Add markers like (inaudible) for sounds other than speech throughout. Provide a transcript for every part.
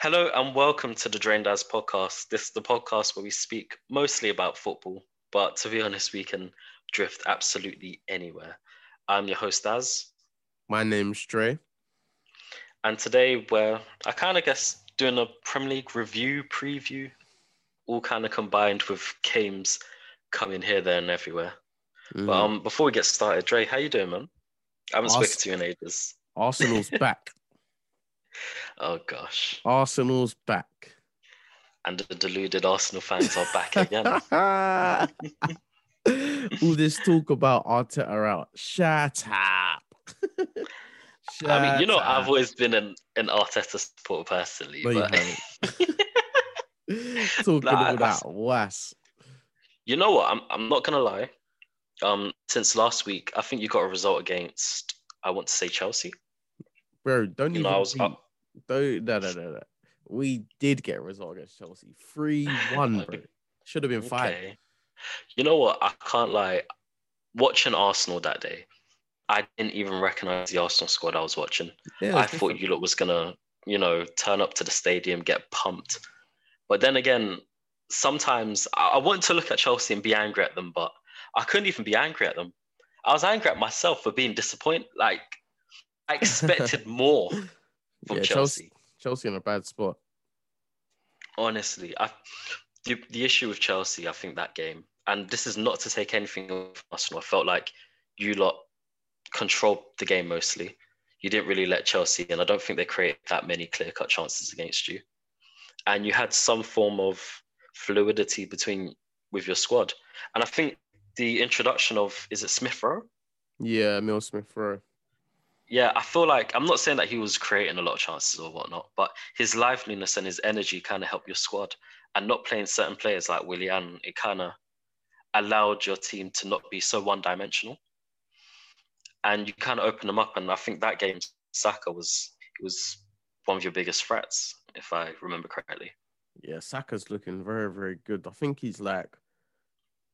Hello and welcome to the Drain Daz podcast. This is the podcast where we speak mostly about football, but to be honest, we can drift absolutely anywhere. I'm your host, Daz, My name's Dre. and today we're, I kind of guess, doing a Premier League review, preview, all kind of combined with games coming here, there, and everywhere. Mm. But um, before we get started, Dre, how you doing, man? I haven't Awesome. spoken to you in ages. Arsenal's (laughs) back. Oh gosh, Arsenal's back. and the deluded Arsenal fans are back again. (laughs) All this talk about Arteta out. Shut up. (laughs) I mean, you know, Shut I've always been an, an Arteta supporter personally, No, but. (laughs) Talking Nah, that's- was. you know what? I'm I'm not gonna lie. Um, since last week, I think you got a result against I want to say Chelsea. Bro, don't You even know, I was up. Don't no no no no. We did get a result against Chelsea. 3-1, (sighs) bro. Should have been five. Okay. You know what? I can't lie. Watching Arsenal that day, I didn't even recognize the Arsenal squad I was watching. Yeah, I thought you lot was gonna, you know, turn up to the stadium, get pumped. But then again, sometimes I, I wanted to look at Chelsea and be angry at them, but I couldn't even be angry at them. I was angry at myself for being disappointed. Like I (laughs) expected more from Yeah, Chelsea. Chelsea. Chelsea in a bad spot. Honestly, I the, the issue with Chelsea, I think that game, and this is not to take anything from Arsenal. I felt like you lot controlled the game mostly. You didn't really let Chelsea, and I don't think they created that many clear cut chances against you. And you had some form of fluidity between with your squad. And I think the introduction of is it Smith Rowe? Yeah, Emile Smith Rowe. Yeah, I feel like I'm not saying that he was creating a lot of chances or whatnot, but his liveliness and his energy kind of helped your squad. And not playing certain players like Willian, it kind of allowed your team to not be so one dimensional. And you kind of open them up. And I think that game, Saka was was one of your biggest threats, if I remember correctly. Yeah, Saka's looking very, very good. I think he's like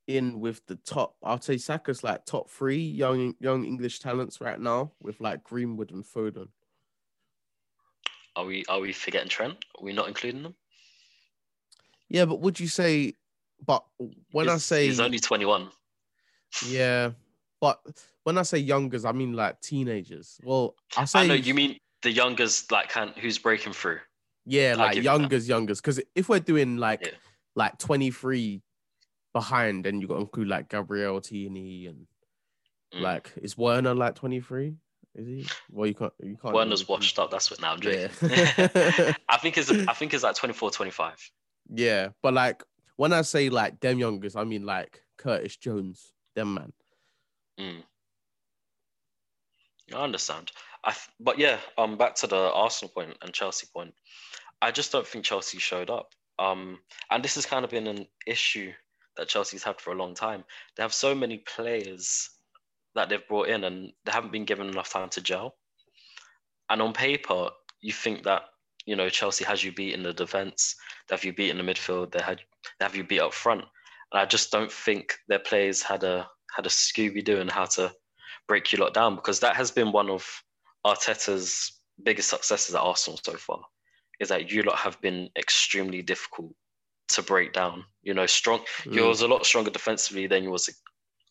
in with the top. I'll say Saka's like top three young young English talents right now with like Greenwood and Foden. Are we are we forgetting Trent? Are we not including them? Yeah, but would you say? But when I say he's only 21. yeah, but when I say youngers, I mean like teenagers. Well, I say I know you mean the youngest, like kind who's breaking through. yeah, I'll like youngers, youngers. Because if we're doing like Yeah. like twenty three behind, then you got to include like Gabriel Tini and Mm. like is Werner like twenty three? Is he? Well, you can't. You can't. Werner's washed up. That's what now I'm joking. Yeah. (laughs) I think it's I think it's like 24, 25. Yeah, but like when I say like them youngers, I mean like Curtis Jones, them man. Mm. I understand. I th- but yeah, um, back to the Arsenal point and Chelsea point. I just don't think Chelsea showed up. Um, and this has kind of been an issue that Chelsea's had for a long time. They have so many players that they've brought in, and they haven't been given enough time to gel. And on paper, you think that you know Chelsea has you beat in the defense, they have you beat in the midfield, they had they have you beat up front. And I just don't think their players had a had a Scooby Doo and how to break you lot down because that has been one of Arteta's biggest successes at Arsenal so far. Is that you lot have been extremely difficult to break down. You know, strong. You Mm. was a lot stronger defensively than you was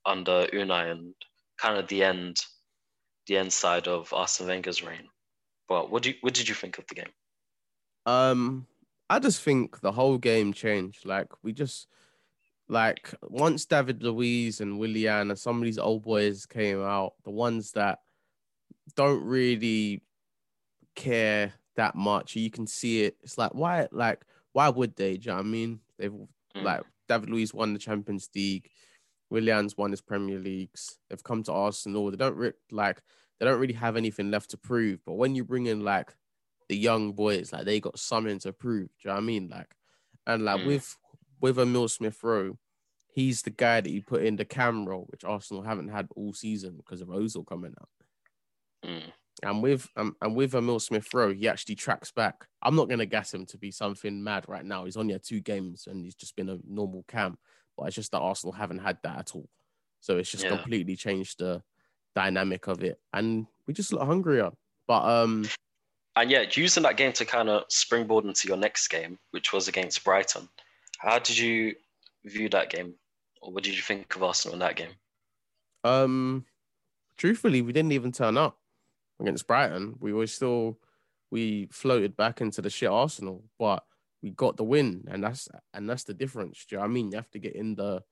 under Unai and kind of the end, the end side of Arsene Wenger's reign. But what do you, what did you think of the game? Um, I just think the whole game changed. Like we just like once David Luiz and Willian and some of these old boys came out, the ones that don't really care that much, you can see it. It's like why, like why would they? Do you know what I mean? They've Mm. like David Luiz won the Champions League, Willian's won his Premier Leagues. They've come to Arsenal. They don't re- like they don't really have anything left to prove. But when you bring in like the young boys, like they got something to prove. Do you know what I mean? Like, and like Mm. with with Emile Smith Rowe, he's the guy that you put in the camera, which Arsenal haven't had all season because of Ozil coming out. Mm. And with um, and with Emile Smith Rowe, he actually tracks back. I'm not gonna gas him to be something mad right now. He's only had two games and he's just been a normal camp. But it's just that Arsenal haven't had that at all. So it's just Yeah. completely changed the dynamic of it. And we just look hungrier. But um and yeah, using that game to kind of springboard into your next game, which was against Brighton. How did you view that game, or what did you think of Arsenal in that game? Um, truthfully, we didn't even turn up against Brighton. We were still we floated back into the shit Arsenal, but we got the win, and that's and that's the difference. Do you know what I mean? You have to get in the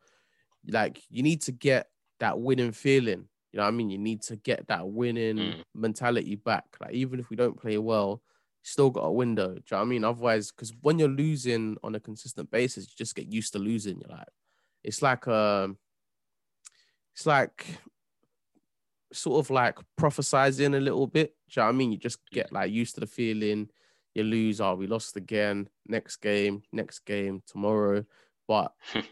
like you need to get that winning feeling. You know what I mean? You need to get that winning Mm. mentality back. Like even if we don't play well, still got a window. Do you know what I mean? Otherwise, because when you're losing on a consistent basis, you just get used to losing. You're like, it's like um, it's like sort of like prophesizing a little bit. Do you know what I mean? You just get like used to the feeling. You lose, oh, we lost again. Next game, next game, tomorrow. But (laughs)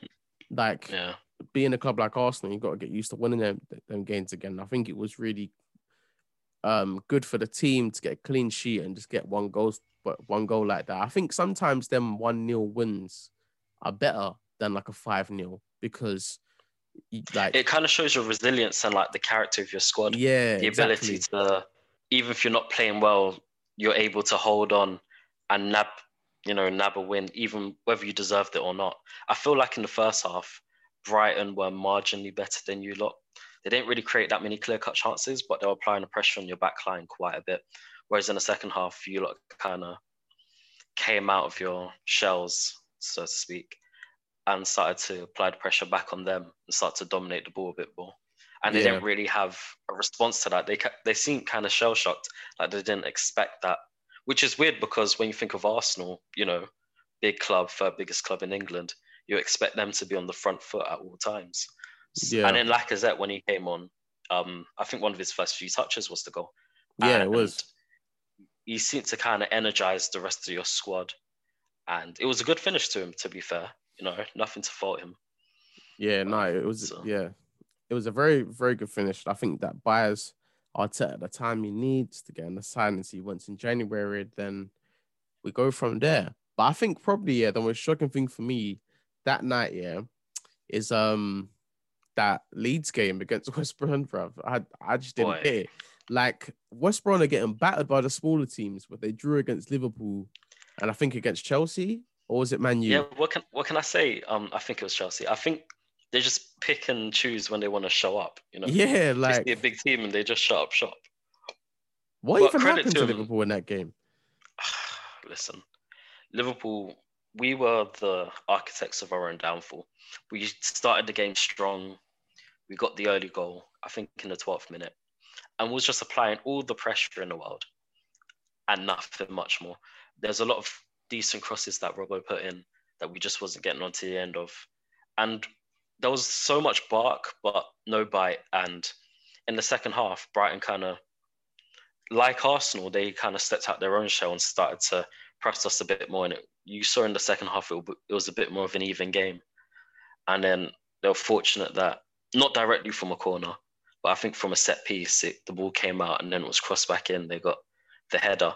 like Yeah, being a club like Arsenal, you've got to get used to winning them, them games again. I think it was really um, good for the team to get a clean sheet and just get one goal, but one goal like that. I think sometimes them one 0 wins are better than like a five 0 because like it kind of shows your resilience and like the character of your squad. yeah, the ability exactly. to, even if you're not playing well, you're able to hold on and nab, you know, nab a win, even whether you deserved it or not. I feel like in the first half, Brighton were marginally better than you lot. They didn't really create that many clear cut chances, but they were applying the pressure on your back line quite a bit. Whereas in the second half, you lot kind of came out of your shells, so to speak, and started to apply the pressure back on them and start to dominate the ball a bit more. And they Yeah. didn't really have a response to that. They they seemed kind of shell shocked, like they didn't expect that, which is weird because when you think of Arsenal, you know, big club, third biggest club in England, you expect them to be on the front foot at all times. Yeah. And then Lacazette, when he came on, um, I think one of his first few touches was the goal. Yeah, it was. He seemed to kind of energize the rest of your squad, and it was a good finish to him. To be fair, you know, nothing to fault him. Yeah, no, it was so- yeah, it was a very very good finish. I think that buys Arteta the time he needs to get in the signings he wants in January. Then we go from there. But I think probably yeah, the most shocking thing for me that night yeah is um that Leeds game against (laughs) West Brom, bruv. I I just didn't Boy. get it. Like West Brom are getting battered by the smaller teams, but they drew against Liverpool and I think against Chelsea or was it Man U? Yeah, what can what can I say? Um, I think it was Chelsea. I think they just pick and choose when they want to show up. You know, Yeah, like a big team and they just shut up shop. what but even happened to to. Liverpool in that game? (sighs) Listen, Liverpool, we were the architects of our own downfall. We started the game strong. We got the early goal, I think, in the 12th minute, and was just applying all the pressure in the world and nothing much more. There's a lot of decent crosses that Robbo put in that we just wasn't getting onto the end of. And there was so much bark, but no bite. And in the second half, Brighton kind of, like Arsenal, they kind of stepped out their own shell and started to press us a bit more. And it, you saw in the second half, it, it was a bit more of an even game. And then they were fortunate that, not directly from a corner, but I think from a set piece, it, the ball came out and then it was crossed back in. They got the header.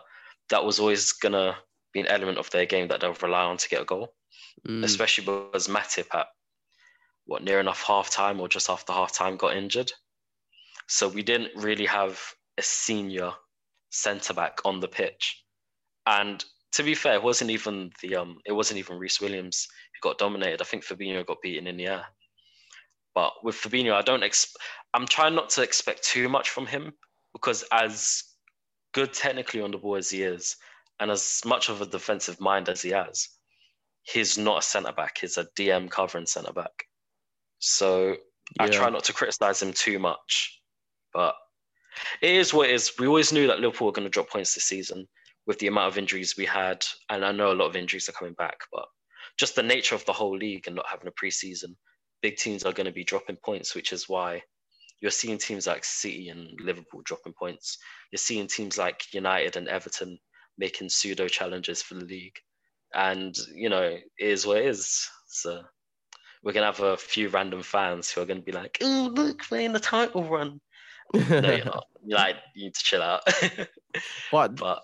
That was always going to be an element of their game that they'll rely on to get a goal, Mm. especially because Matip at what near enough half time or just after half time got injured. So we didn't really have a senior centre back on the pitch. And to be fair, it wasn't even the um it wasn't even Rhys Williams who got dominated. I think Fabinho got beaten in the air. But with Fabinho, I don't ex- I'm trying not to expect too much from him because as good technically on the ball as he is, and as much of a defensive mind as he has, he's not a centre back. He's a DM covering centre back. So I try not to criticize him too much, but it is what it is. We always knew that Liverpool were going to drop points this season with the amount of injuries we had, and I know a lot of injuries are coming back, but just the nature of the whole league and not having a preseason, big teams are going to be dropping points, which is why you're seeing teams like City and Liverpool dropping points. You're seeing teams like United and Everton making pseudo challenges for the league, and you know it is what it is. So we're gonna have a few random fans who are gonna be like, "Oh, look, we're in the title run." (laughs) No, you're not. You're like, you need to chill out. (laughs) but but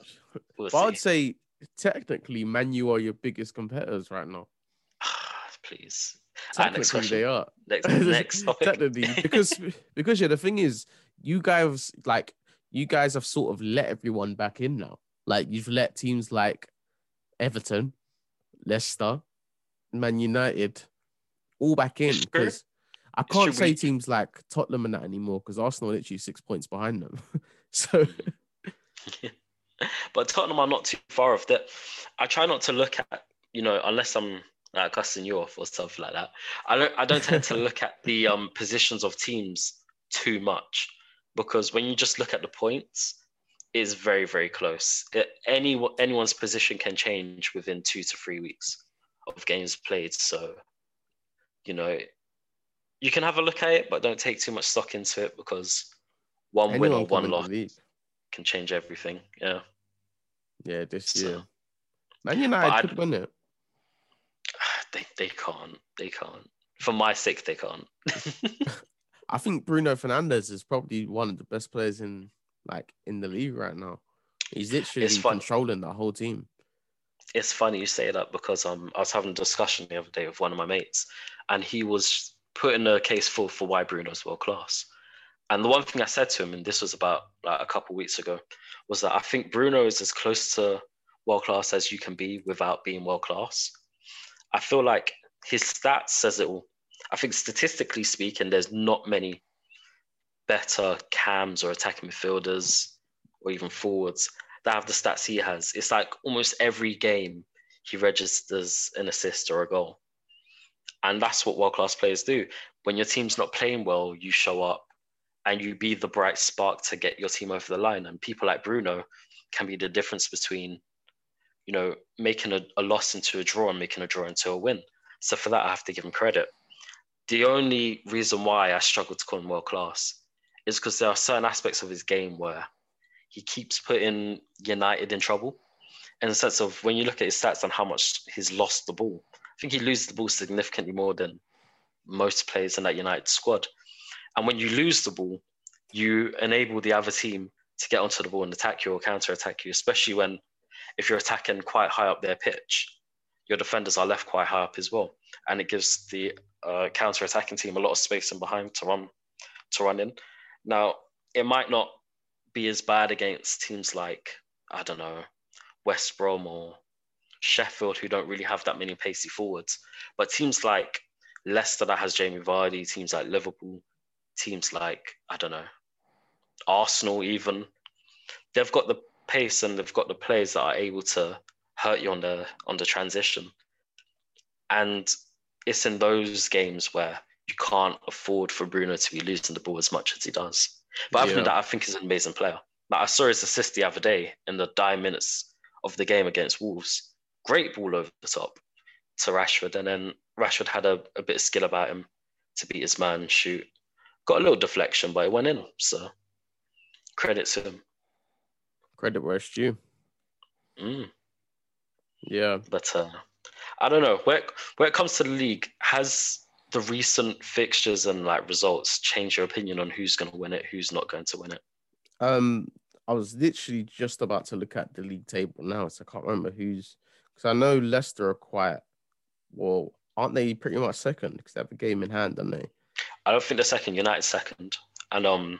we'll but I'd say technically, Man U are your biggest competitors right now. (sighs) Please. Technically, they are. Next, (laughs) next topic. technically, because because yeah, the thing is, you guys like you guys have sort of let everyone back in now. Like you've let teams like Everton, Leicester, Man United all back in because I can't Should say we- teams like Tottenham and that anymore because Arsenal are literally six points behind them. (laughs) so (laughs) but Tottenham are not too far off that. I try not to look at, you know, unless I'm like cussing you off or stuff like that. I don't I don't tend to look at the um positions of teams too much because when you just look at the points, it's very very close. It, any anyone's position can change within two to three weeks of games played. So, you know, you can have a look at it, but don't take too much stock into it because one win or one loss can change everything. Yeah. Yeah, this So- year. Man United could win it. (sighs) They they can't. They can't. For my sake, they can't. (laughs) (laughs) I think Bruno Fernandes is probably one of the best players in like in the league right now. He's literally controlling the whole team. it's funny you say that because um I was having a discussion the other day with one of my mates, and he was putting a case for for why Bruno's world class. And the one thing I said to him, and this was about like a couple weeks ago, was that I think Bruno is as close to world class as you can be without being world class. I feel like his stats says it all. I think statistically speaking, there's not many better cams or attacking midfielders or even forwards that have the stats he has. It's like almost every game he registers an assist or a goal. And that's what world class players do. When your team's not playing well, you show up and you be the bright spark to get your team over the line. And people like Bruno can be the difference between, you know, making a, a loss into a draw and making a draw into a win. So for that, I have to give him credit. The only reason why I struggle to call him world class is because there are certain aspects of his game where he keeps putting United in trouble. In the sense of when you look at his stats and how much he's lost the ball, I think he loses the ball significantly more than most players in that United squad. And when you lose the ball, you enable the other team to get onto the ball and attack you or counter attack you, especially when if you're attacking quite high up their pitch, your defenders are left quite high up as well. And it gives the uh, counter attacking team a lot of space in behind to run to run in. Now, it might not be as bad against teams like, I don't know, West Brom or Sheffield, who don't really have that many pacey forwards. But teams like Leicester, that has Jamie Vardy, teams like Liverpool, teams like, I don't know, Arsenal, even, they've got the pace and they've got the players that are able to hurt you on the on the transition. And it's in those games where you can't afford for Bruno to be losing the ball as much as he does. But other Yeah. than that, I think he's an amazing player. Like I saw his assist the other day in the dying minutes of the game against Wolves. Great ball over the top to Rashford, and then Rashford had a, a bit of skill about him to beat his man, shoot. Got a little deflection, but it went in. So credit to him. Credit where it's due. Mm. Yeah. But uh, I don't know where where it comes to the league. Has the recent fixtures and like results change your opinion on who's going to win it, who's not going to win it? Um, I was literally just about to look at the league table now, so I can't remember who's because I know Leicester are quite well, aren't they pretty much second because they have a game in hand, don't they? I don't think they're second. United second, and um,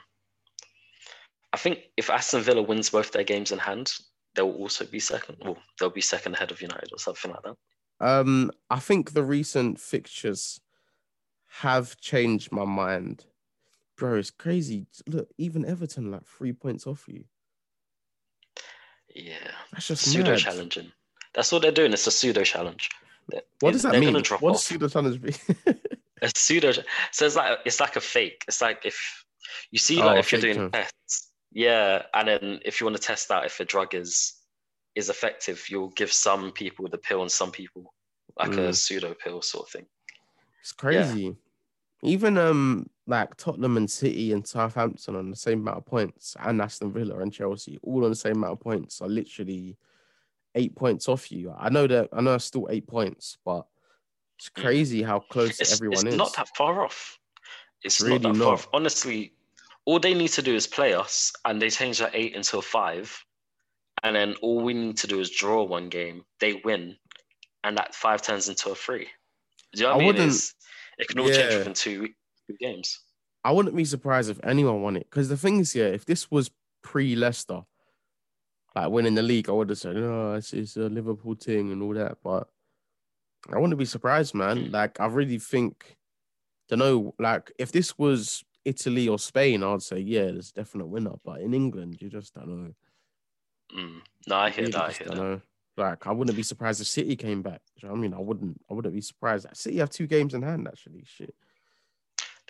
I think if Aston Villa wins both their games in hand, they'll also be second. Well, they'll be second ahead of United or something like that. Um, I think the recent fixtures have changed my mind. Bro, it's crazy. Look, even Everton like three points off you. Yeah, That's just pseudo challenging. That's what they're doing. It's a pseudo challenge. What does that mean? What off. does pseudo challenge be? (laughs) a pseudo so it's like it's like a fake it's like if you see Oh, like a if you're doing challenge. tests yeah and then if you want to test out if a drug is is effective you'll give some people the pill and some people like a Mm. pseudo pill sort of thing It's crazy. Even um like Tottenham and City and Southampton on the same amount of points, and Aston Villa and Chelsea all on the same amount of points are literally eight points off you. I know that I know it's still eight points, but it's crazy how close it's, everyone it's is. not that far off it's, really not that not. far off honestly all they need to do is play us and they change that eight into a five and then all we need to do is draw one game they win and that five turns into a three do you know what I I, mean? wouldn't- It's, it can all change within two, two games. I wouldn't be surprised if anyone won it because the thing is, yeah, if this was pre Leicester, like winning the league, I would have said, "No, it's, it's a Liverpool thing and all that." But I wouldn't be surprised, man. Mm. Like I really think, don't know, like if this was Italy or Spain, I'd say yeah, there's a definite winner. But in England, you just don't know. Mm. No, I hear Really that. I hear that. know. Like I wouldn't be surprised if City came back. You know I mean? I wouldn't. I wouldn't be surprised. City have two games in hand actually. Shit.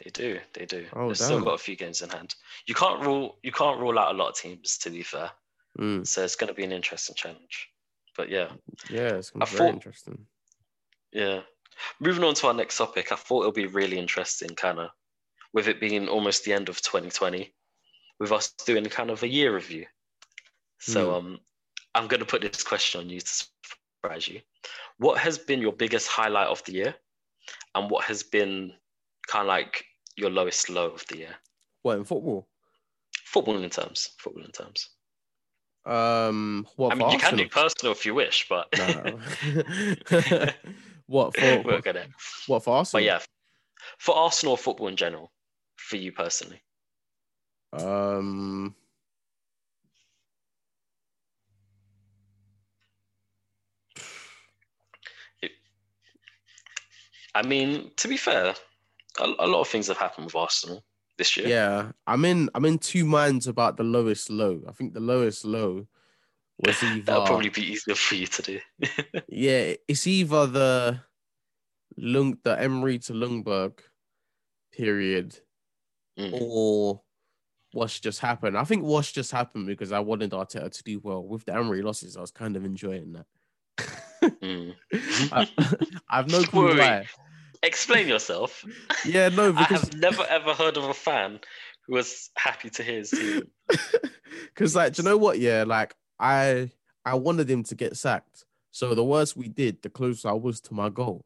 They do. They do. Oh, They've still got a few games in hand. You can't rule. You can't rule out a lot of teams. To be fair, Mm. so it's going to be an interesting challenge. But yeah, Yeah, it's gonna I be very thought- interesting. yeah. Moving on to our next topic, I thought it'll be really interesting, kind of, with it being almost the end of 2020, with us doing kind of a year review. So Hmm. um, I'm going to put this question on you to surprise you. What has been your biggest highlight of the year, and what has been kind of like your lowest low of the year? What in football? Football in terms. Football in terms. Um, what I mean, you can do personal if you wish, but No. (laughs) (laughs) what for? we're gonna. What for Arsenal? But yeah, for Arsenal football in general, for you personally. Um, I mean, to be fair, a, a lot of things have happened with Arsenal this year. yeah, I'm in. I'm in two minds about the lowest low. I think the lowest low was either. (laughs) That'll probably be easier for you to do. (laughs) Yeah, it's either the Lung, the Emery to Ljungberg period, Mm. or what's just happened. I think what's just happened because I wanted Arteta to do well with the Emery losses. I was kind of enjoying that. (laughs) Mm. I, (laughs) I have no clue why. Explain yourself. Yeah, no, because... I have never ever heard of a fan who was happy to hear his team. (laughs) because like, do you know what? Yeah, like I I wanted him to get sacked. So the worse we did, the closer I was to my goal.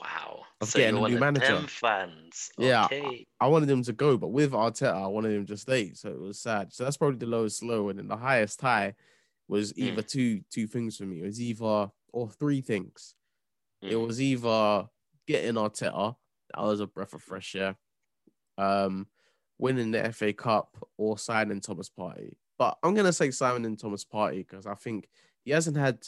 Wow. Of so getting a new manager. fans. Yeah, Okay. I wanted him to go, but with Arteta, I wanted him to stay. So it was sad. So that's probably the lowest low, and then the highest high was Mm. either two two things for me. It was either or three things. It Mm. was either getting Arteta, that was a breath of fresh air, um, winning the FA Cup or signing Thomas Partey. But I'm gonna say signing Thomas Partey because I think he hasn't had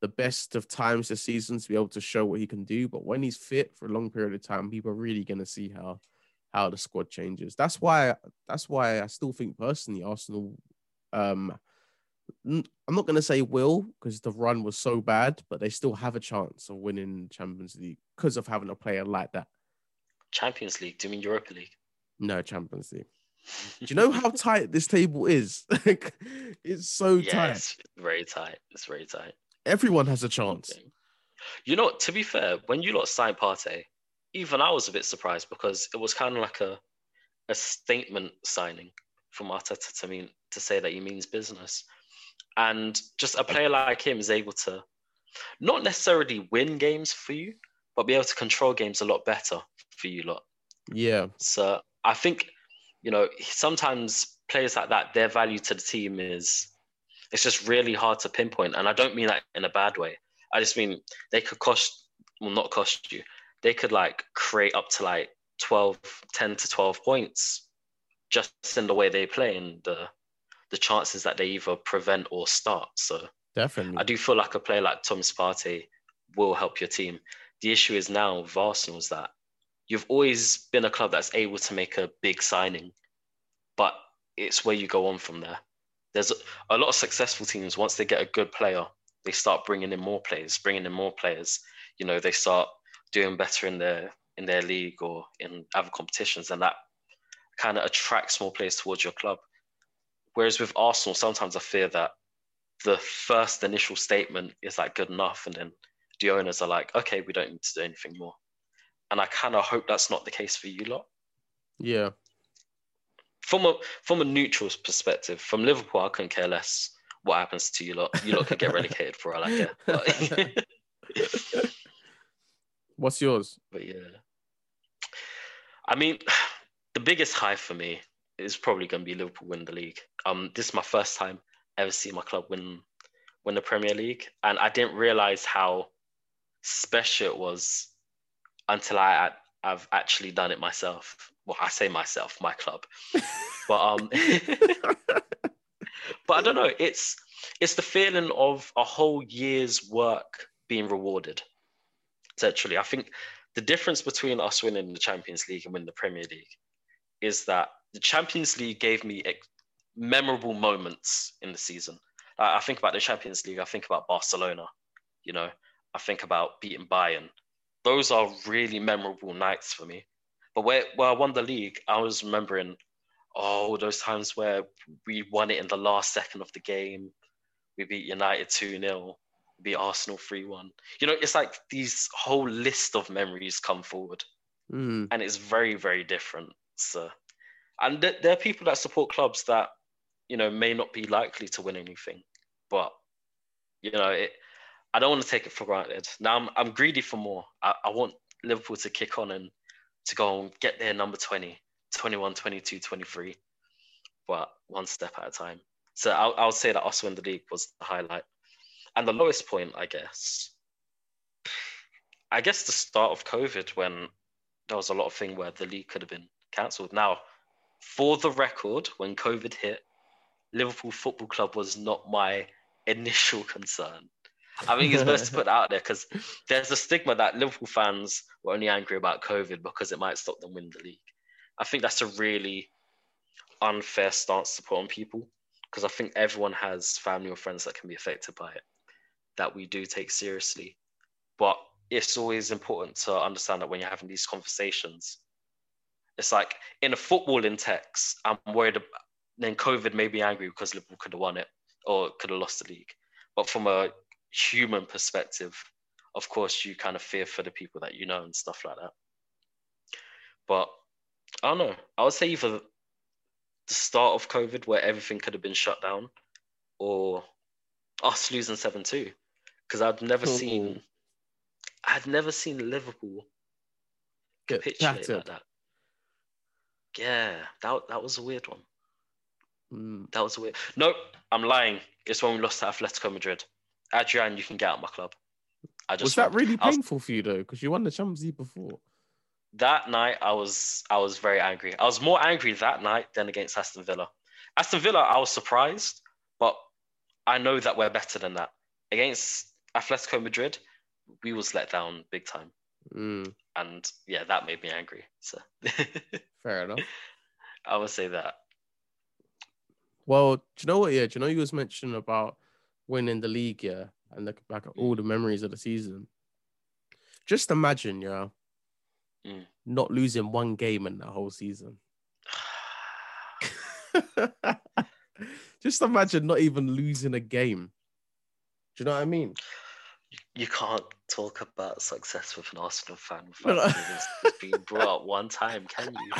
the best of times this season to be able to show what he can do. But when he's fit for a long period of time, people are really gonna see how how the squad changes. That's why that's why I still think personally Arsenal um I'm not going to say will because the run was so bad, but they still have a chance of winning Champions League because of having a player like that. Champions League. Do you mean Europa League? No Champions League. Do you know how tight this table is? (laughs) It's so (laughs) yeah, tight. it's very tight. It's very tight. Everyone has a chance. Okay. You know, to be fair, when you lot signed Partey, even I was a bit surprised because it was kind of like a a statement signing from Arteta to mean to say that he means business, and just a player like him is able to not necessarily win games for you, but be able to control games a lot better for you lot. Yeah, So I think, you know, sometimes players like that, their value to the team is it's just really hard to pinpoint. And I don't mean that in a bad way. I just mean they could cost well not cost you. They could like create up to like 12, 10 to 12 points just in the way they play and the the chances that they either prevent or start. So definitely. I do feel like a player like Thomas Partey will help your team. The issue is now with Arsenal is that you've always been a club that's able to make a big signing, but it's where you go on from there. There's a, a lot of successful teams, once they get a good player, they start bringing in more players, bringing in more players. You know, they start doing better in their in their league or in other competitions, and that kind of attracts more players towards your club. Whereas with Arsenal, sometimes I fear that the first initial statement is like good enough, and then the owners are like, okay, we don't need to do anything more. And I kind of hope that's not the case for you lot. yeah, From a from a neutral perspective, from Liverpool, I couldn't care less what happens to you lot. You lot could get relegated for all I care. (laughs) What's yours? (laughs) but yeah, I mean, (sighs) the biggest high for me is probably going to be Liverpool win the league. Um, this is my first time ever see my club win win the Premier League, and I didn't realize how special it was until I I've actually done it myself. Well, I say myself, my club, (laughs) but um, (laughs) but I don't know. It's it's the feeling of a whole year's work being rewarded. Essentially, I think the difference between us winning the Champions League and winning the Premier League is that the Champions League gave me ex- memorable moments in the season. I, I think about the Champions League. I think about Barcelona. You know, I think about beating Bayern. Those are really memorable nights for me. But where, where I won the league, I was remembering, oh, those times where we won it in the last second of the game. We beat United 2 0, beat Arsenal 3 1. You know, it's like these whole list of memories come forward. Mm. And it's very, very different. So, and th- there are people that support clubs that, you know, may not be likely to win anything. But, you know, it, I don't want to take it for granted. Now I'm, I'm greedy for more. I, I want Liverpool to kick on and to go and get their number 20, 21, 22, 23, but one step at a time. So I'll, I'll say that us win the league was the highlight. And the lowest point, I guess, I guess the start of COVID when there was a lot of thing where the league could have been cancelled. Now, for the record, when COVID hit, Liverpool Football Club was not my initial concern. I think it's best to put out there because there's a stigma that Liverpool fans were only angry about COVID because it might stop them winning the league. I think that's a really unfair stance to put on people because I think everyone has family or friends that can be affected by it that we do take seriously. But it's always important to understand that when you're having these conversations, it's like in a footballing text, I'm worried about, then COVID made me angry because Liverpool could have won it or could have lost the league. But from a human perspective, of course, you kind of fear for the people that you know and stuff like that. But I don't know. I would say either the start of COVID, where everything could have been shut down, or us losing seven two, because I'd never Oh. seen, I'd never seen Liverpool Get capitulate like that. Yeah, that that was a weird one. Mm. That was a weird. Nope, I'm lying. It's when we lost to Atletico Madrid. Adrian, you can get out of my club. I just Was that really was- painful for you though? Because you won the Champions League before. that night I was I was very angry. I was more angry that night than against Aston Villa. Aston Villa, I was surprised, but I know that we're better than that. Against Atletico Madrid, we was let down big time. Mm. And yeah, that made me angry. So (laughs) Fair enough. I would say that. Well, do you know what? Yeah, do you know you was mentioning about winning the league, yeah, and looking back at all the memories of the season. Just imagine, yeah, Mm. not losing one game in that whole season. (sighs) (laughs) Just imagine not even losing a game. Do you know what I mean? You can't talk about success with an Arsenal fan (laughs) without being brought up one time, can you?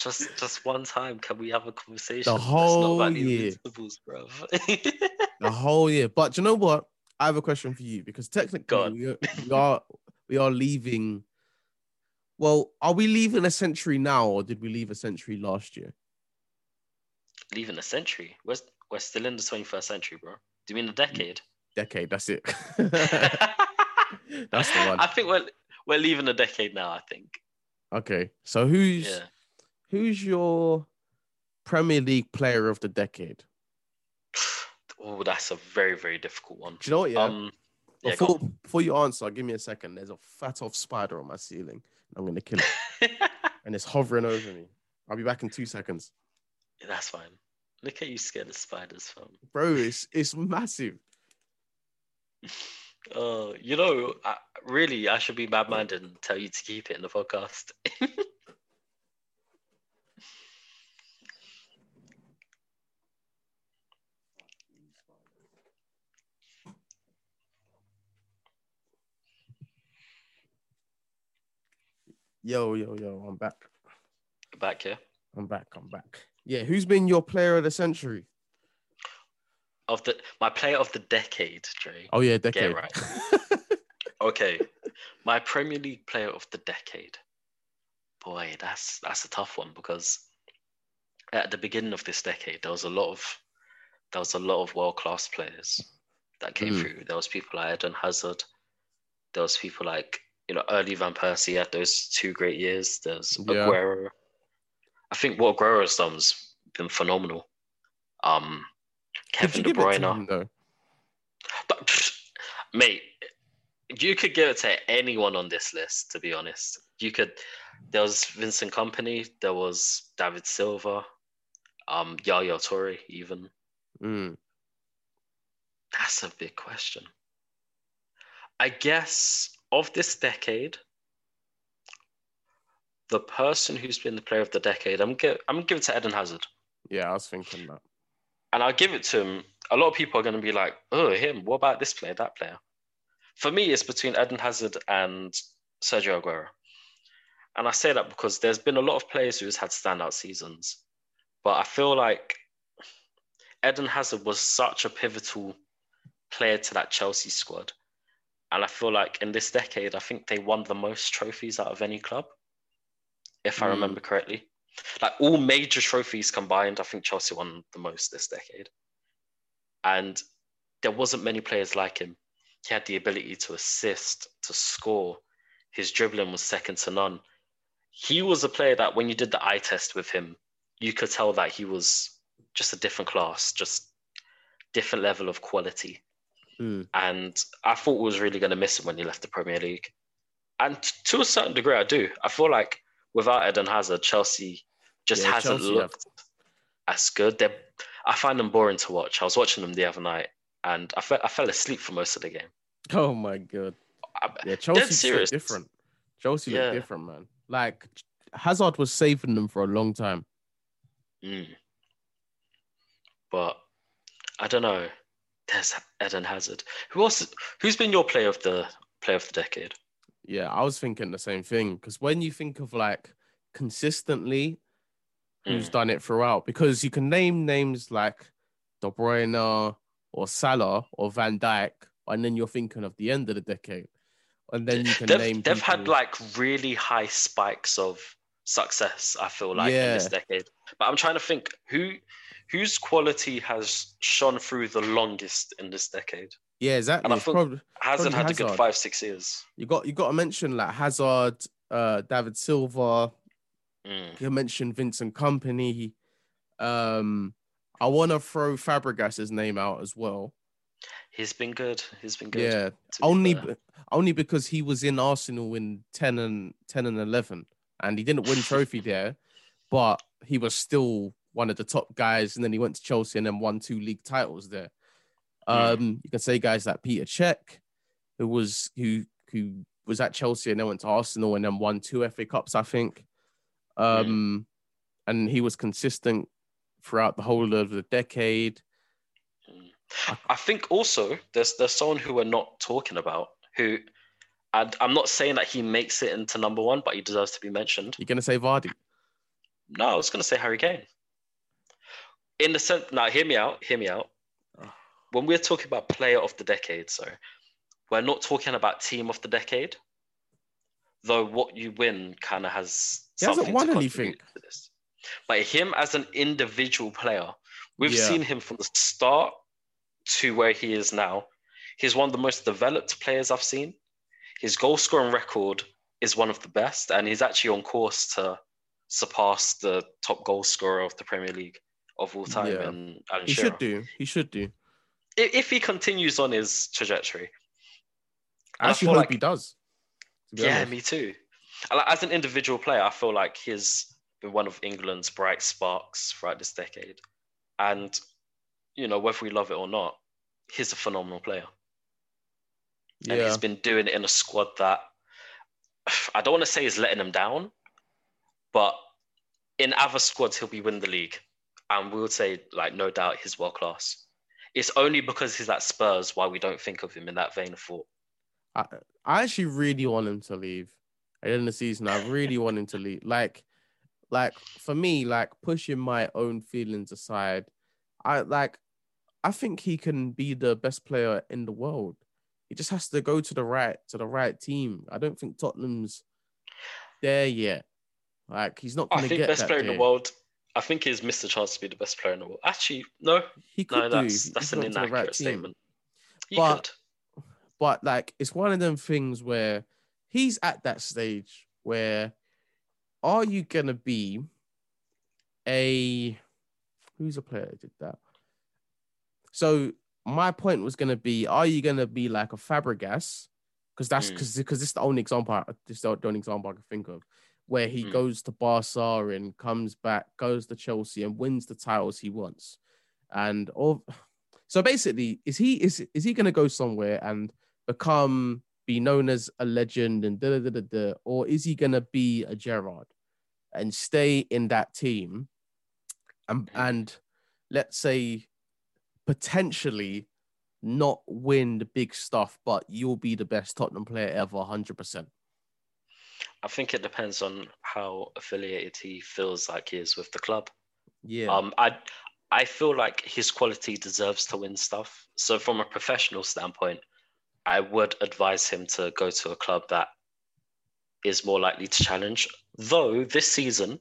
Just just one time, can we have a conversation? The whole not the year. (laughs) The whole year. But you know what? I have a question for you because technically we are, we are we are leaving. Well, are we leaving a century now, or did we leave a century last year? Leaving a century. We're, we're still in the 21st century, bro. Do you mean a decade? Decade. That's it. (laughs) That's the one. I think we're we're leaving a decade now. I think. okay. So who's Yeah. who's your Premier League player of the decade? Oh, that's a very very difficult one. Do you know what? Yeah. Um. Yeah, before before you answer, give me a second. There's a fat off spider on my ceiling. I'm gonna kill it, (laughs) and it's hovering over me. I'll be back in two seconds, that's fine. Look at you scared of spiders, fam. bro. It's it's massive. Oh, you know, I, really, I should be bad-minded and tell you to keep it in the podcast. (laughs) Yo yo yo, I'm back. Back here I'm back. I'm back. Yeah, who's been your player of the century? Of the my player of the decade, Dre. Oh yeah, decade. right. (laughs) Okay, my Premier League player of the decade. Boy, that's that's a tough one because at the beginning of this decade, there was a lot of there was a lot of world class players that came Mm. through. There was people like Eden Hazard. There was people like you know early Van Persie had those two great years. There's Yeah. Aguero. I think what Aguero's done has been phenomenal. Um, Kevin De Did you give it to Bruyne. him, though? But, pfft, mate, you could give it to anyone on this list. To be honest, you could. There was Vincent Kompany. There was David Silva. Um, Yaya Toure. Even Mm. that's a big question. I guess of this decade, the person who's been the player of the decade, I'm gi- I'm gonna give it to Eden Hazard. Yeah, I was thinking that. And I'll give it to him. A lot of people are going to be like, "Oh, him. What about this player, that player?" For me, it's between Eden Hazard and Sergio Aguero, and I say that because there's been a lot of players who's had standout seasons, but I feel like Eden Hazard was such a pivotal player to that Chelsea squad, and I feel like in this decade, I think they won the most trophies out of any club, if I Mm. remember correctly like all major trophies combined, I think Chelsea won the most this decade. And there wasn't many players like him. He had the ability to assist, to score. His dribbling was second to none. He was a player that when you did the eye test with him, you could tell that he was just a different class, just different level of quality. Mm. And I thought we was really going to miss him when he left the Premier League. And to a certain degree, I do. I feel like without Eden Hazard, Chelsea just Yeah, hasn't Chelsea looked as good. They're, I find them boring to watch. I was watching them the other night, and I, fe- I fell asleep for most of the game. Oh my god. Yeah, Chelsea look different. Chelsea look different, man. Like Hazard was saving them for a long time. mm. But I don't know. There's Eden Hazard. Who else? Who's been your player of the player of the decade? Yeah, I was thinking the same thing because when you think of like consistently who's Mm. done it throughout, because you can name names like De Bruyne or Salah or Van Dijk, and then you're thinking of the end of the decade, and then you can They've, name. they've had like really high spikes of success. I feel like in this decade. But I'm trying to think who whose quality has shone through the longest in this decade. Yeah, exactly. and I think- probably, Hasn't Probably had a good five six years. you got you got to mention like Hazard, uh, David Silva. Mm. You mentioned Vincent Kompany. Um, I want to throw Fabregas's name out as well. He's been good. He's been good. Yeah, only be- only because he was in Arsenal in 10 and 10 and 11 and he didn't win (laughs) trophy there but he was still one of the top guys and then he went to Chelsea and then won two league titles there. Um you can say guys like Peter Cech who was who who was at Chelsea and then went to Arsenal and then won two FA Cups I think um and he was consistent throughout the whole of the decade I think also there's there's someone who we're not talking about who, and I'm not saying that he makes it into number one, but he deserves to be mentioned. you're going to say Vardy No, I was going to say Harry Kane. In the sense, now hear me out. Hear me out. When we're talking about player of the decade, so we're not talking about team of the decade. Though what you win kind of has He hasn't won to anything. to this. But him as an individual player, we've Yeah. seen him from the start to where he is now. He's one of the most developed players I've seen. His goal scoring record is one of the best, and he's actually on course to surpass the top goal scorer of the Premier League of all time. Yeah. And Alan he Shearer. should do he should do If, he continues on his trajectory. I actually feel hope like- he does Yeah, honest. me too. As an individual player, I feel like he's been one of England's bright sparks throughout this decade. And, you know, whether we love it or not, he's a phenomenal player. And yeah he's been doing it in a squad that I don't want to say is letting him down, but in other squads, he'll be winning the league. And we would say, like, no doubt he's world class. It's only because he's at Spurs why we don't think of him in that vein of thought. I, I actually really want him to leave at the end of the season. I really want him to leave. Like, like for me, like pushing my own feelings aside, I like I think he can be the best player in the world. He just has to go to the right to the right team. I don't think Tottenham's there yet. Like he's not I gonna think get best player in the world. I think he's missed a chance to be the best player in the world. Actually, no, He could no, that's if that's an inaccurate right statement. He But- could. but like it's one of them things where he's at that stage where are you gonna be a who's a player that did that? So my point was going to be: Are you going to be like a Fabregas? Because that's because Mm. because this is the only example. I- This is the only example I can think of where he Mm. goes to Barca and comes back, goes to Chelsea and wins the titles he wants. And all (sighs) so basically, is he is is he going to go somewhere and become be known as a legend and da da da da, da or is he going to be a Gerrard and stay in that team and and let's say potentially not win the big stuff, but you'll be the best Tottenham player ever, hundred percent. I think it depends on how affiliated he feels like he is with the club. Yeah, Um, I I feel like his quality deserves to win stuff. So from a professional standpoint, I would advise him to go to a club that is more likely to challenge. Though this season,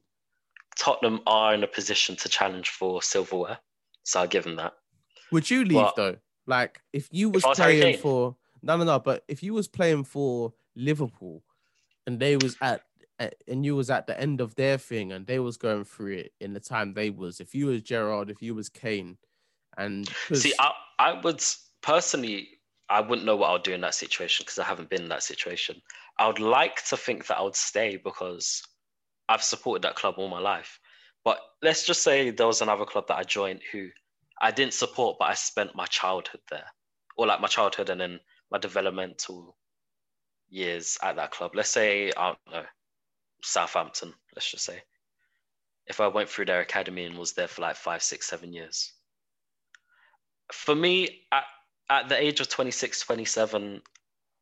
Tottenham are in a position to challenge for silverware, so I'll give him that. Would you leave Well, though? Like if you was I was playing for no no no, but if you was playing for Liverpool and they was at and you was at the end of their thing and they was going through it in the time they was, if you was Gerrard, if you was Kane, and See, I, I would personally, I wouldn't know what I would do in that situation because I haven't been in that situation. I would like to think that I would stay because I've supported that club all my life. But let's just say there was another club that I joined who I didn't support, but I spent my childhood there, or like my childhood and then my developmental years at that club. Let's say, I don't know, Southampton, let's just say. If I went through their academy and was there for like five, six, seven years, for me at, at the age of 26 27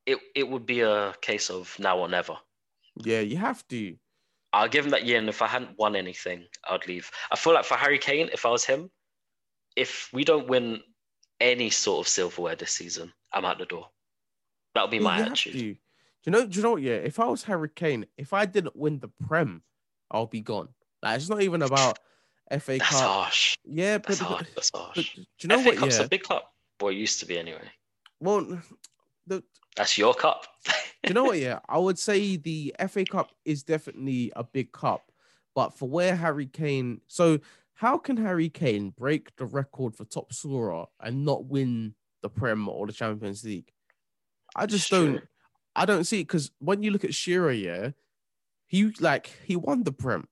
it, it would be a case of now or never yeah, you have to. i'll give him that year and if i hadn't won anything i'd leave i feel like for harry kane if i was him if we don't win any sort of silverware this season i'm out the door that'll be my you attitude you know? Do you know what? Yeah, if I was Harry Kane, if I didn't win the Prem, I'll be gone. Like it's not even about FA that's Cup. harsh Yeah, but, that's harsh that's but do you know FA what? Cup's Yeah. a big cup or it used to be anyway Well, the, that's your cup Do you know what? (laughs) Yeah, I would say the FA Cup is definitely a big cup, but for where Harry Kane, so how can Harry Kane break the record for top scorer and not win the Prem or the Champions League? I just It's don't. true. I don't see it because when you look at Shearer, yeah, he like he won the Prem.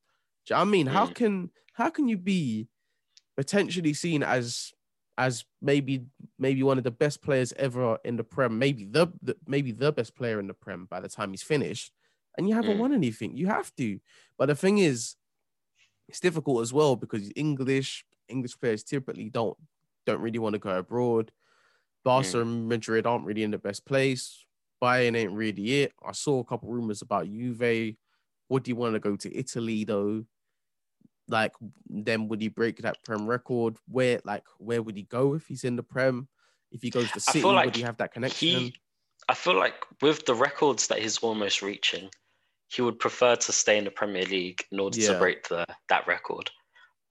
Do you know what I mean? How Mm. can how can you be potentially seen as as maybe maybe one of the best players ever in the Prem, maybe the, the maybe the best player in the Prem by the time he's finished, and you haven't Mm. won anything. You have to. But the thing is, it's difficult as well because English English players typically don't don't really want to go abroad. Barca and Madrid aren't really in the best place. Bayern ain't really it. I saw a couple rumors about Juve. Would he want to go to Italy though? Like, then would he break that Prem record? Where, like, where would he go if he's in the Prem? If he goes to City, like would he have that connection? He, I feel like with the records that he's almost reaching, he would prefer to stay in the Premier League in order Yeah. to break the that record.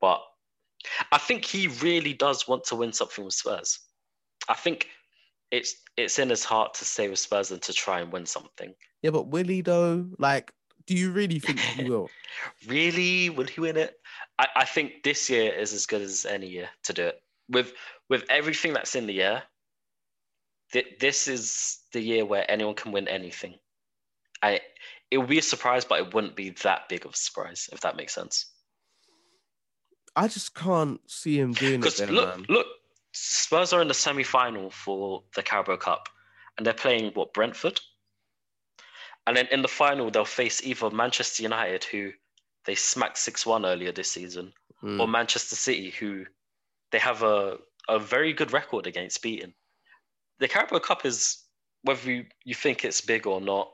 But I think he really does want to win something with Spurs. I think it's it's in his heart to stay with Spurs and to try and win something. yeah, but will he though? Like, do you really think he will? (laughs) Really, will he win it? I, I think this year is as good as any year to do it. With with everything that's in the air, th- this is the year where anyone can win anything. I it would be a surprise, but it wouldn't be that big of a surprise if that makes sense. I just can't see him doing it Because look, man. look, Spurs are in the semi-final for the Carabao Cup, and they're playing what Brentford, and then in the final they'll face either Manchester United, who they smacked six-one earlier this season, Mm. or Manchester City, who they have a, a very good record against beating. The Carabao Cup is, whether you, you think it's big or not,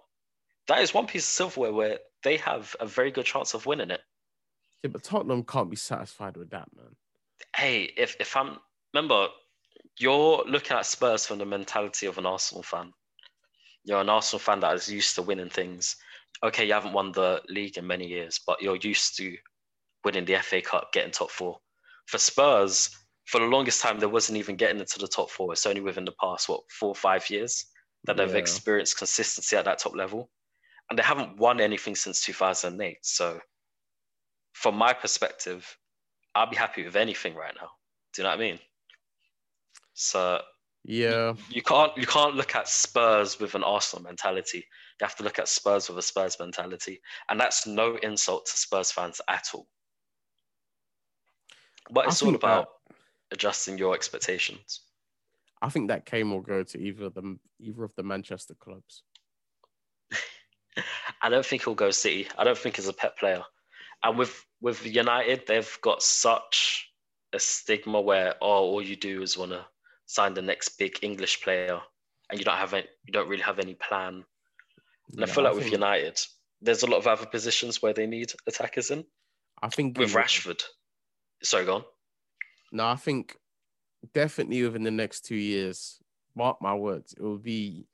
that is one piece of silverware where they have a very good chance of winning it. Yeah, but Tottenham can't be satisfied with that, man. Hey, if, if I'm, remember, you're looking at Spurs from the mentality of an Arsenal fan. You're an Arsenal fan that is used to winning things. Okay, you haven't won the league in many years, but you're used to winning the FA Cup, getting top four. For Spurs, for the longest time, there wasn't even getting into the top four. It's only within the past, what, four or five years that they've Yeah. experienced consistency at that top level. And they haven't won anything since 2008. So, from my perspective, I'll be happy with anything right now. Do you know what I mean? So Yeah. you can't you can't look at Spurs with an Arsenal mentality. You have to look at Spurs with a Spurs mentality, and that's no insult to Spurs fans at all. But it's all think that- about adjusting your expectations. I think that Kane will go to either of them, either of the Manchester clubs. (laughs) I don't think he'll go City. I don't think he's a Pep player. And with with United, they've got such a stigma where oh, all you do is want to sign the next big English player, and you don't have any, you don't really have any plan. And I feel like with think- United, there's a lot of other positions where they need attackers in. I think With. Rashford, sorry, go on. No, I think definitely within the next two years, mark my words, it will be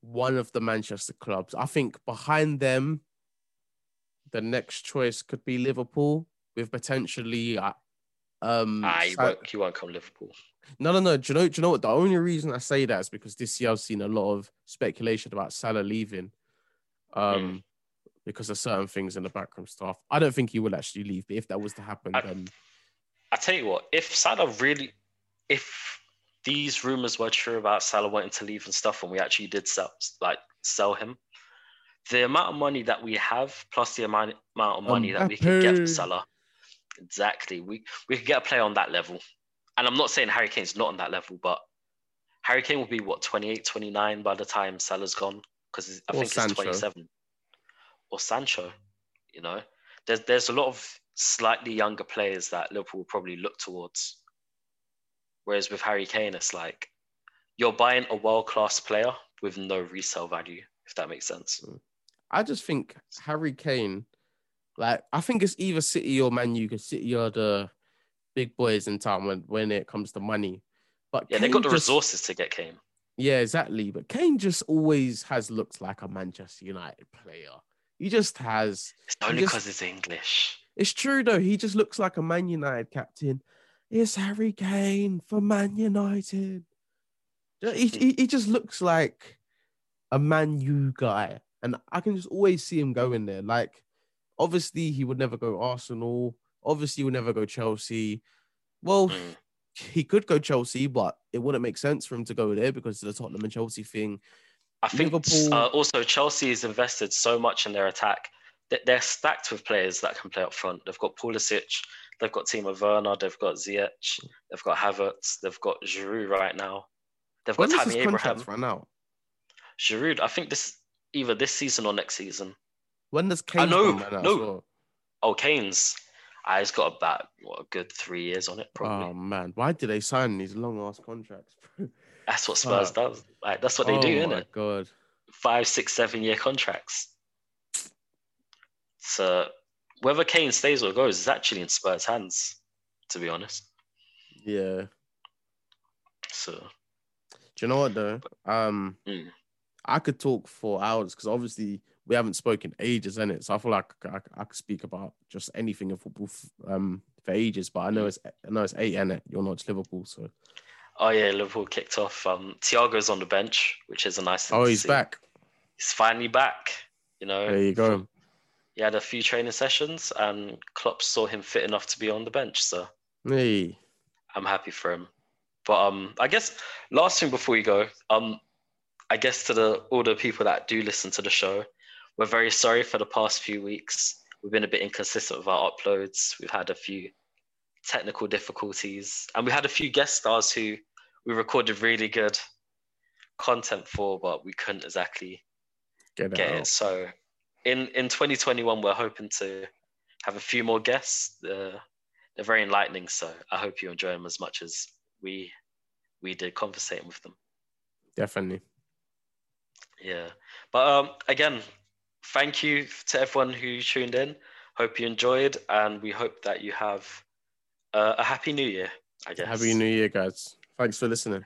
one of the Manchester clubs. I think behind them, the next choice could be Liverpool with potentially. Uh, um, Ah, he Sa- won't, he won't come Liverpool. no, no, no. Do you know? Do you know what? The only reason I say that is because this year I've seen a lot of speculation about Salah leaving, um, because of certain things in the backroom stuff. I don't think he will actually leave, but if that was to happen, I- then I tell you what, if Salah really, if these rumors were true about Salah wanting to leave and stuff, and we actually did sell, like sell him, the amount of money that we have plus the amount amount of money that we can get. Salah, exactly, we we could get a player on that level. And I'm not saying Harry Kane's not on that level, but Harry Kane will be what 28, 29 by the time Salah's gone because I Or think Sancho. he's 27 or Sancho. You know, there's there's a lot of slightly younger players that Liverpool will probably look towards. Whereas with Harry Kane, it's like you're buying a world class player with no resale value, if that makes sense. I just think Harry Kane, like I think it's either City or Man U, because City are the big boys in town when when it comes to money. But Yeah, they Kane got the just- resources to get Kane. Yeah, exactly. But Kane just always has looked like a Manchester United player. He just has. It's only because it's English. It's true though. He just looks like a Man United captain. It's Harry Kane for Man United. He, he, he just looks like a Man U guy, and I can just always see him going there. Like, obviously, he would never go Arsenal. Obviously, he would never go Chelsea. Well, Mm. he could go Chelsea, but it wouldn't make sense for him to go there because of the Tottenham and Chelsea thing. I think Liverpool- uh, also Chelsea has invested so much in their attack that they're stacked with players that can play up front. They've got Pulisic, they've got Timo Werner, they've got Ziyech, they've got Havertz, they've got Giroud right now. They've got When does Tammy Abraham. run out? Giroud, I think this either this season or next season. When does Kane know, run out? no. well? Oh, Kane's, ah, he's got about what a good three years on it, probably. Oh man, why did they sign these long ass contracts? that's what Spurs does. Like that's what they oh do, isn't my it? god. Five, six, seven year contracts. So whether Kane stays or goes is actually in Spurs' hands, to be honest. Yeah. So Do you know what though? Um, Mm. I could talk for hours because obviously we haven't spoken ages in it, so I feel like I, I could speak about just anything in football f- um for ages. But I know it's I know it's eight in it. You're not Liverpool, so oh yeah, Liverpool kicked off. Um Thiago's on the bench, which is a nice thing oh, he's see. back. He's finally back. You know, There you go. he had a few training sessions and Klopp saw him fit enough to be on the bench. So Hey, I'm happy for him. But um, I guess last thing before we go, um, I guess to the all the people that do listen to the show, we're very sorry for the past few weeks. We've been a bit inconsistent with our uploads. We've had a few technical difficulties, and we had a few guest stars who we recorded really good content for, but we couldn't exactly get it get it. So in in 2021, we're hoping to have a few more guests. Uh, they're very enlightening, so I hope you enjoy them as much as we we did conversating with them. Definitely. Yeah, but um, again, thank you to everyone who tuned in. Hope you enjoyed, and we hope that you have uh, a happy new year. I guess. Happy New Year, guys. Thanks for listening.